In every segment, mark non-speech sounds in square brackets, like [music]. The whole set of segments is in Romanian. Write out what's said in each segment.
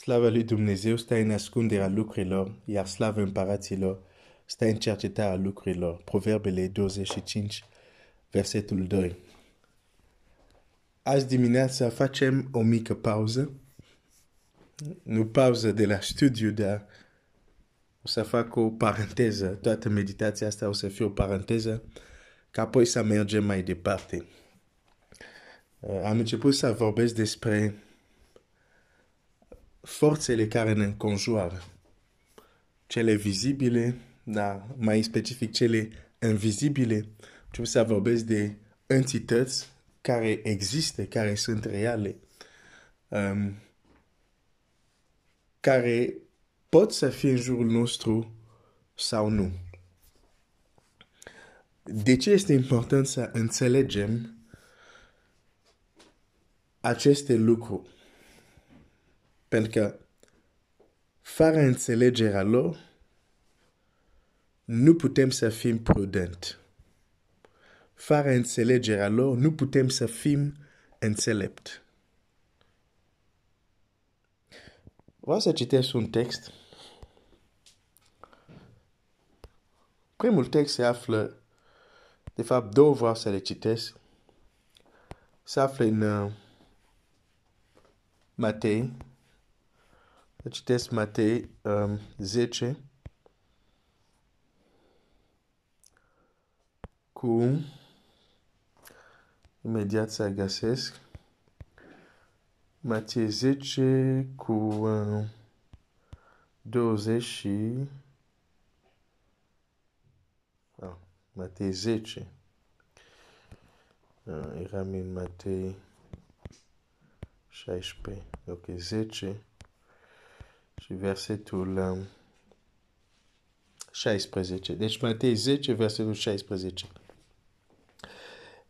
Slava lui Dumnezeu stă în ascunderea lucrurilor, iar slava împăraților stă în cercetarea lucrurilor. Proverbele 25, versetul 2. Azi dimineața facem o mică pauză. Nu pauză de la studiu, dar o să fac o paranteză. Toată meditația asta o să fie o paranteză, ca apoi să mergem mai departe. Am început să vorbesc despre forțele care ne înconjoară. Cele vizibile, dar mai specific cele invizibile. Trebuie să vorbesc de entități care există, care sunt reale, um, care pot să fie în jurul nostru sau nu. De ce este important să înțelegem aceste lucruri? Pentru că fără înțelegerea lor, nu putem să fim prudent. Fără înțelegerea lor, nu putem să fim înțelept. Vreau să citesc un text. Primul text se află, de fapt două vreau să le citesc. Se află în uh, Matei, citesc Matei um, 10 cu imediat să găsesc. Matei 10 cu uh, 20 și ah, Matei 10 uh, eram în Matei 16 ok 10 și versetul 16. Um, deci Matei 10, versetul 16.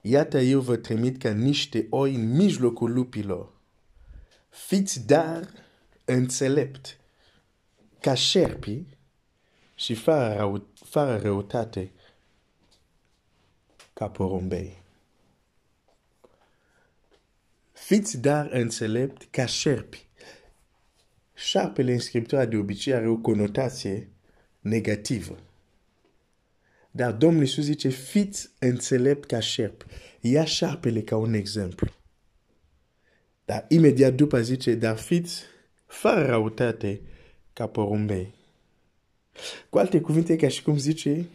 Iată eu vă trimit ca niște oi în mijlocul lupilor. Fiți dar înțelept ca șerpii și fără, rău, fără răutate ca porumbei. Fiți dar înțelept ca șerpii șarpele în scriptura de obicei are o conotație negativă. Dar Domnul Iisus zice, fiți înțelept ca șerp. Ia șarpele ca un exemplu. Dar imediat după zice, dar fiți fără răutate ca porumbei. Cu alte cuvinte, ca și cum zice,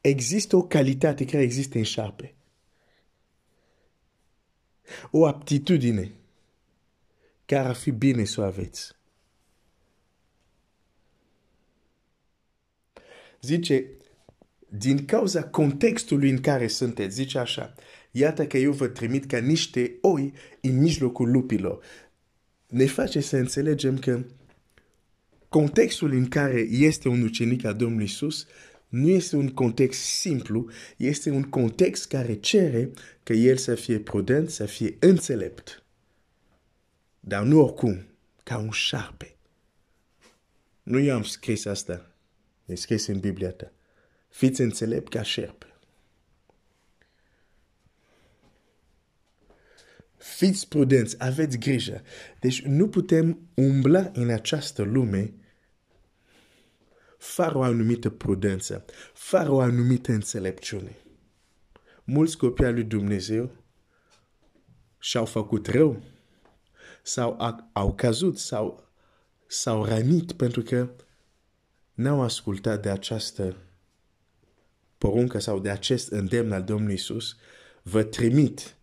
există o calitate care există în șarpe. O aptitudine care ar fi bine să o aveți. Zice, din cauza contextului în care sunteți, zice așa, iată că eu vă trimit ca niște oi în mijlocul lupilor. Ne face să înțelegem că contextul în care este un ucenic a Domnului Isus nu este un context simplu, este un context care cere că el să fie prudent, să fie înțelept. Dar nu oricum, ca un șarpe. Nu eu am scris asta. E scris în Biblia ta. Fiți înțelept ca șerpe. Fiți prudenți, aveți grijă. Deci nu putem umbla în această lume fără o anumită prudență, fără o anumită înțelepciune. Mulți copii al lui Dumnezeu și-au făcut rău sau au cazut sau s-au rănit pentru că n-au ascultat de această poruncă sau de acest îndemn al Domnului Isus, vă trimit,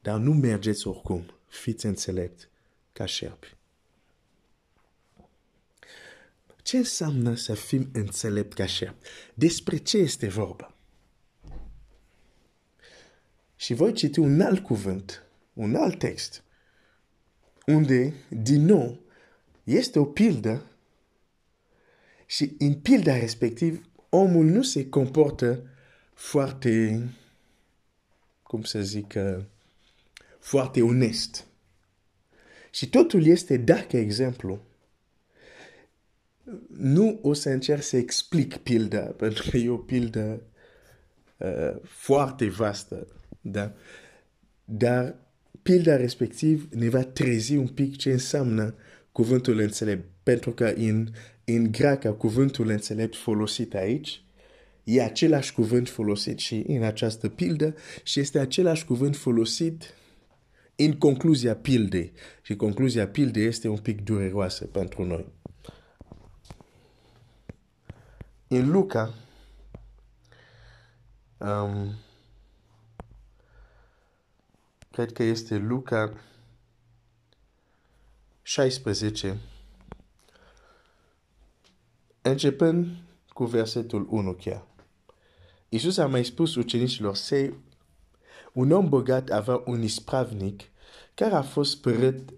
dar nu mergeți oricum. Fiți înțelept ca șerpi. Ce înseamnă să fim înțelept ca șerpi? Despre ce este vorba? Și voi citi un alt cuvânt, un alt text, unde, din nou, este o pildă și în pilda respectiv, omul nu se comportă foarte, cum să zic, uh, foarte onest. Și totul este dacă exemplu. Nu o să încerc să explic pilda, [laughs] pentru că e o pildă uh, foarte vastă. Da? Dar pilda respectiv ne va trezi un pic ce înseamnă cuvântul înțelept, pentru că în, în greacă cuvântul înțelept folosit aici e același cuvânt folosit și în această pildă și este același cuvânt folosit în concluzia pildei. Și concluzia pildei este un pic dureroasă pentru noi. În Luca, um, cred că este Luca 16, începând cu versetul 1 chiar. Iisus a mai spus ucenicilor săi, un om bogat avea un ispravnic care a fost părât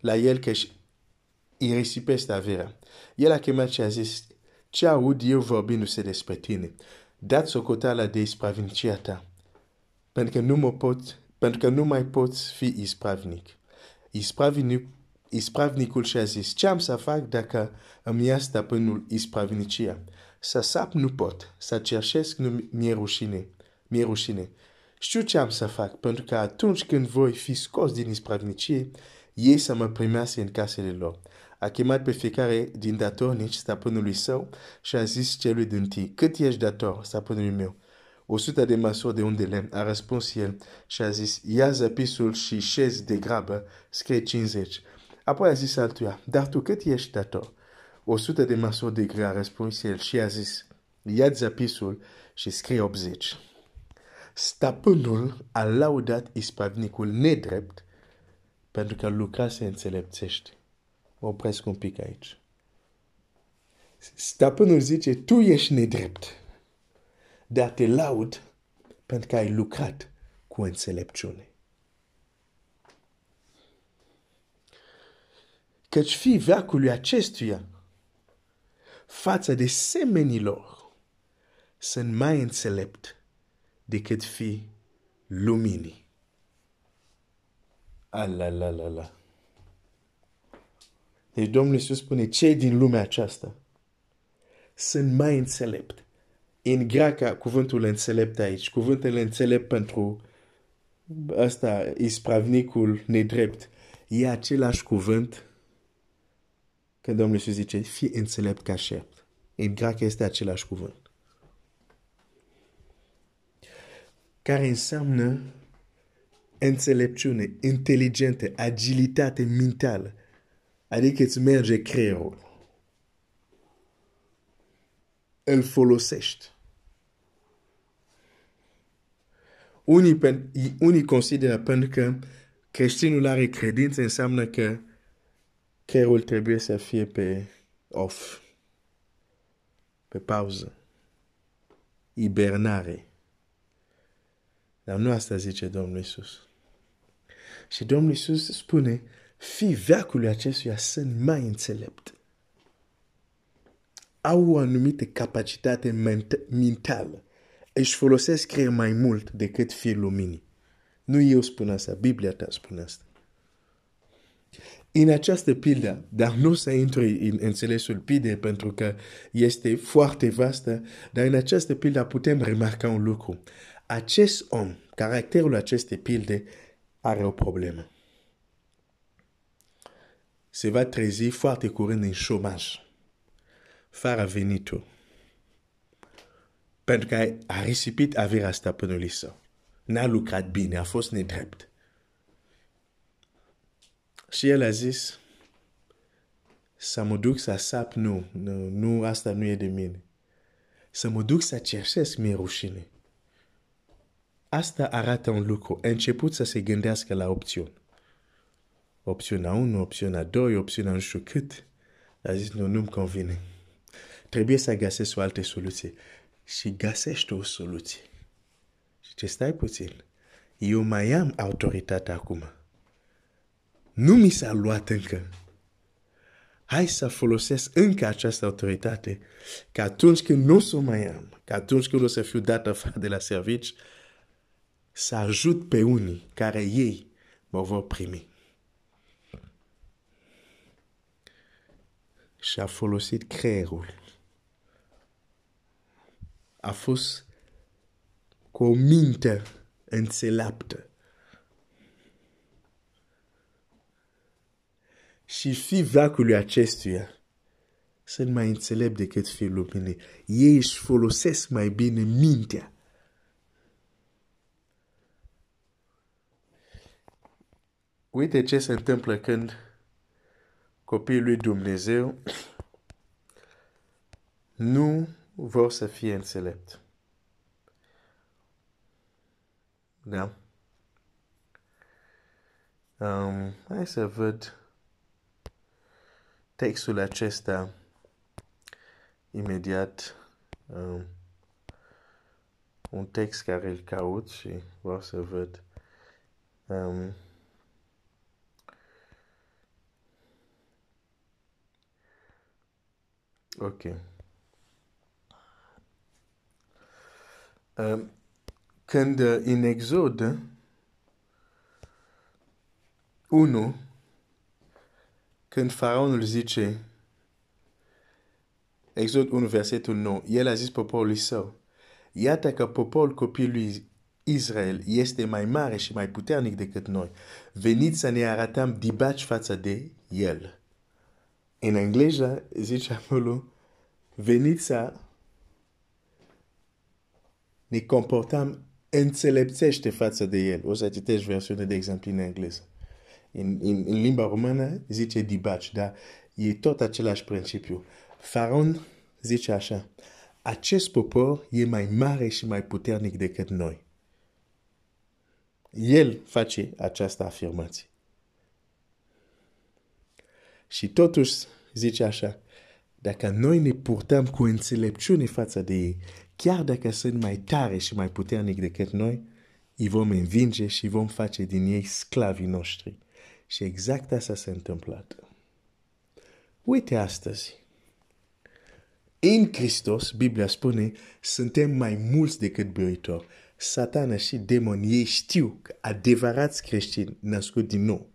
la el că își risipește averea. El a chemat și a zis, ce aud eu vorbindu-se despre tine? Dat socoteala de ispravnicia ta, pentru că nu, mă pot, pentru că nu mai poți fi ispravnic. Ispravnic ispravnicul și-a zis, ce am să fac dacă îmi ia stăpânul ispravnicia? Să sap nu pot, să cerșesc nu mi-e rușine. Mi-e rușine. Știu ce am să fac, pentru că atunci când voi fi scos din ispravnicie, ei să mă primească în casele lor. A chemat pe fiecare din datornici stăpânului său și a zis celui din tâi, cât ești dator, stăpânului meu? O sută de măsuri de unde lemn, a răspuns el și a zis, ia zăpisul și șezi de grabă, scrie 50. Apoi a zis altuia, dar tu cât ești dator? O sută de măsuri de grea, a răspuns el și a zis, ia zapisul și scrie 80. Stăpânul a laudat ispravnicul nedrept pentru că lucra se înțelepțește. Mă opresc un pic aici. Stăpânul zice, tu ești nedrept, dar te laud pentru că ai lucrat cu înțelepciune. Căci fii veacului acestuia față de semenilor sunt mai înțelept decât fi luminii. Alalalala. Deci Domnul Iisus spune, cei din lumea aceasta sunt mai înțelept. În greacă, cuvântul înțelept aici, cuvântul înțelept pentru asta, ispravnicul nedrept, e același cuvânt că Domnul Iisus zice, fii înțelept ca șerp. În greacă este același cuvânt. Care înseamnă înțelepciune, inteligentă, agilitate mentală. Adică îți merge creierul. Îl folosești. Unii, unii consideră pentru că creștinul are credință înseamnă că creierul trebuie să fie pe off, pe pauză, hibernare. Dar nu asta zice Domnul Isus. Și Domnul Isus spune, fii veacului acestuia sunt mai înțelept. Au o anumită capacitate mentală. Își folosesc creier mai mult decât fii luminii. Nu eu spun asta, Biblia ta spune asta. În această pildă, dar nu să intri în înțelesul pildei pentru că este foarte vastă, dar în această pildă putem remarca un lucru. Acest om, caracterul acestei pilde, are o problemă. Se va trezi foarte curând în șomaj, fără venitul. Pentru că a risipit averea stăpânului său. N-a lucrat bine, a fost nedrept. Și el a zis, să mă duc să sap, nu, nu, nu, asta nu e de mine. Să mă duc să cerșesc mie rușine. Asta arată un lucru. A început să se gândească la opțiuni. Opțiunea 1, opțiunea 2, opțiunea nu știu cât. A zis, nu, nu-mi convine. Trebuie să găsesc o altă soluție. Și găsești o soluție. Și ce stai puțin. Eu mai am autoritatea acum nu mi s-a luat încă. Hai să folosesc încă această autoritate, că atunci când nu o să mai am, că atunci când o să fiu dat afară de la servici, să ajut pe unii care ei mă vor primi. Și a folosit creierul. A fost cu o minte înțeleaptă și fi vacului acestuia sunt mai înțelept decât fiul luminii. Ei își folosesc mai bine mintea. Uite ce se întâmplă când copiii lui Dumnezeu nu vor să fie înțelept. Da? Um, hai să văd textul acesta imediat. Um, un text care îl caut și vreau să văd. Um, ok. Um, când în Exod 1, când faraonul zice, Exod 1, versetul 9, el a zis poporului său, iată că poporul copilului Israel este mai mare și mai puternic decât noi. Veniți să ne arătăm dibaci față de el. În engleză zice acolo, veniți să ne comportăm înțelepțește față de el. O să citești versiunea de exemplu în engleză. În, în, în limba română zice dibaci, dar e tot același principiu. Faraon zice așa, acest popor e mai mare și mai puternic decât noi. El face această afirmație. Și totuși zice așa, dacă noi ne purtăm cu înțelepciune față de ei, chiar dacă sunt mai tare și mai puternic decât noi, îi vom învinge și vom face din ei sclavii noștri. Și exact asta s-a întâmplat. Uite astăzi. În Hristos, Biblia spune, suntem mai mulți decât băitori. Satana și demonii ei știu că adevărați creștini născut din nou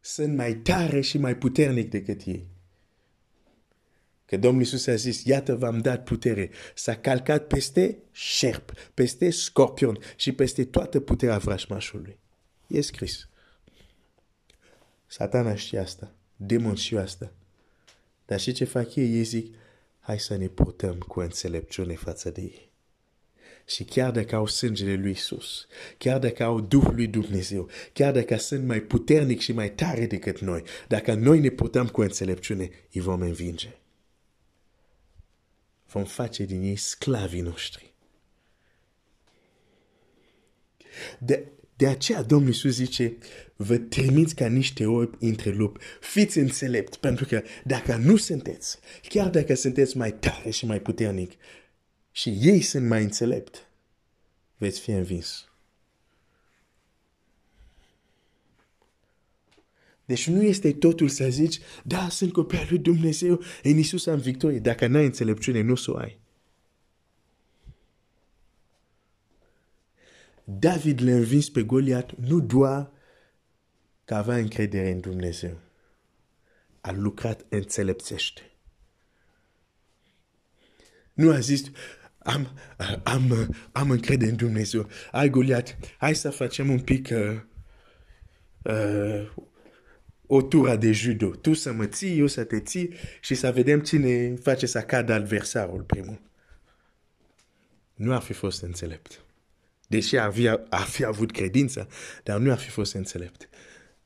sunt mai tare și mai puternic decât ei. Că Domnul Iisus a zis, iată v-am dat putere. S-a calcat peste șerp, peste scorpion și peste toată puterea vrăjmașului. E scris. Satana știe asta. Demon știu asta. Dar și ce fac ei? Ei zic, hai să ne purtăm cu înțelepciune față de ei. Și chiar dacă au sângele lui Iisus, chiar dacă au Duhul lui Dumnezeu, chiar dacă sunt mai puternic și mai tare decât noi, dacă noi ne purtăm cu înțelepciune, îi vom învinge vom face din ei sclavii noștri. De, de aceea Domnul Iisus zice, vă trimiți ca niște orbi între lupi, fiți înțelepți, pentru că dacă nu sunteți, chiar dacă sunteți mai tare și mai puternic, și ei sunt mai înțelepți, veți fi învins. Deci nu este totul să zici, da, sunt copil lui Dumnezeu, în Iisus am victorie. Dacă n-ai înțelepciune, nu o să o ai. David l-a învins pe Goliat nu doar că avea încredere în Dumnezeu. A lucrat înțelepțește. Nu a zis, am, am, am încredere în Dumnezeu. Hai, Goliat, hai să facem un pic uh, uh, o tura de judo. Tu să mă ții, eu să te ții și să vedem cine face să cadă adversarul primul. Nu ar fi fost înțelept. Deși ar fi, ar fi avut credință, dar nu ar fi fost înțelept.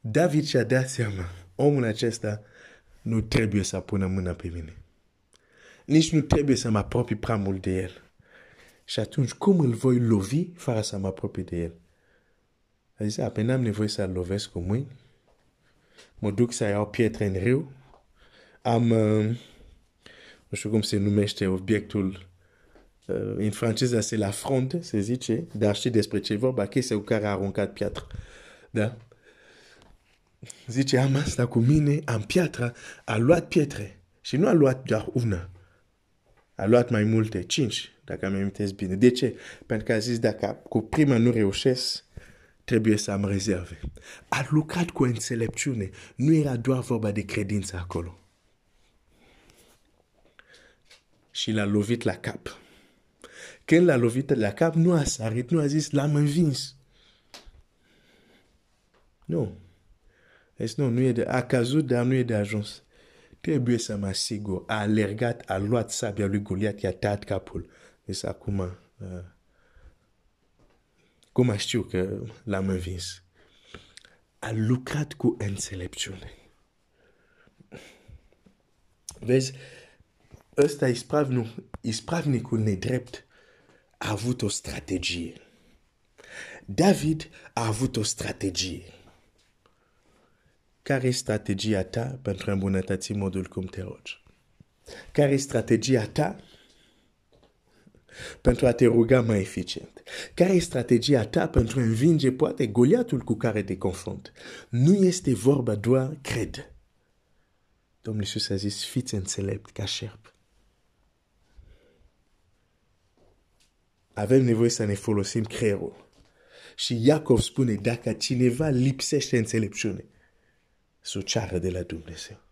David și-a dat seama, omul acesta nu trebuie să pună mâna pe mine. Nici nu trebuie să mă apropii prea mult de el. Și atunci, cum îl voi lovi fără să mă apropii de el? A zis, a, n-am nevoie să-l lovesc cu mâini, mă duc să iau pietre în râu. Am, uh, nu știu cum se numește obiectul, uh, în franceză se la fronte, se zice, dar știi despre ce vorba, chestia cu care a aruncat piatră. Da? Zice, am asta cu mine, am piatră, a luat pietre. Și nu a luat doar una. A luat mai multe, cinci, dacă mi amintesc bine. De ce? Pentru că a zis, dacă cu prima nu reușesc, trebuie să am rezerve. A lucrat cu înțelepciune. Nu era doar vorba de credință acolo. Și l-a lovit la cap. Când l-a lovit la cap, nu a sărit, nu a zis, l-am învins. Nu. Deci nu, nu e de, a căzut, dar nu e de ajuns. Trebuie să mă asigur. A alergat, a luat sabia lui Goliat, i-a tăiat capul. Deci acum, uh, cum știu că l-am învins? A lucrat cu înțelepciune. Vezi, ăsta ispravnicul nedrept a avut o strategie. David a avut o strategie. Care e strategia ta pentru a îmbunătăți modul cum te rogi? Care e strategia ta pentru a te ruga mai eficient? Care e strategia ta pentru a învinge poate goliatul cu care te confrunt? Nu este vorba doar cred. Domnul Iisus a zis, fiți înțelept ca șerp. Avem nevoie să ne folosim creierul. Și Iacov spune, dacă cineva lipsește înțelepciune, să o ceară de la Dumnezeu.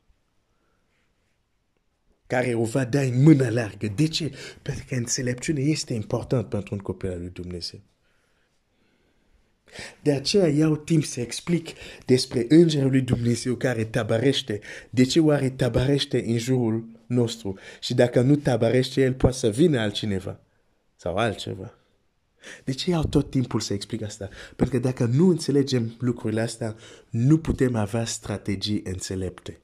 Care o va da în mână largă. De ce? Pentru că înțelepciune este important pentru un copil al lui Dumnezeu. De aceea iau timp să explic despre Îngerul lui Dumnezeu care tabarește. De ce oare tabarește în jurul nostru? Și dacă nu tabarește, el poate să vină altcineva sau altceva. De ce iau tot timpul să explic asta? Pentru că dacă nu înțelegem lucrurile astea, nu putem avea strategii înțelepte.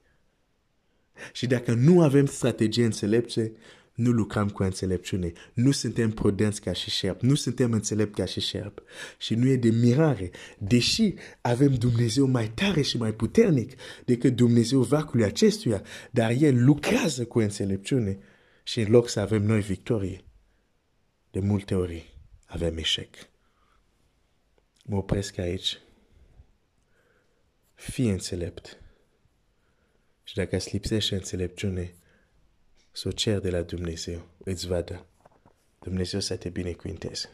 Și dacă nu avem strategii înțelepte, nu lucrăm cu înțelepciune. Nu suntem prudenți ca și șerp. Nu suntem înțelepți ca și șerp. Și nu e de mirare. Deși avem Dumnezeu mai tare și mai puternic decât Dumnezeu vacului acestuia, dar El lucrează cu înțelepciune. Și în loc să avem noi victorie, de multe ori avem eșec. Mă opresc aici. Fii înțelept. Și dacă îți lipsește înțelepciune, să o cer de la Dumnezeu, îți va da. Dumnezeu să te binecuvinteze.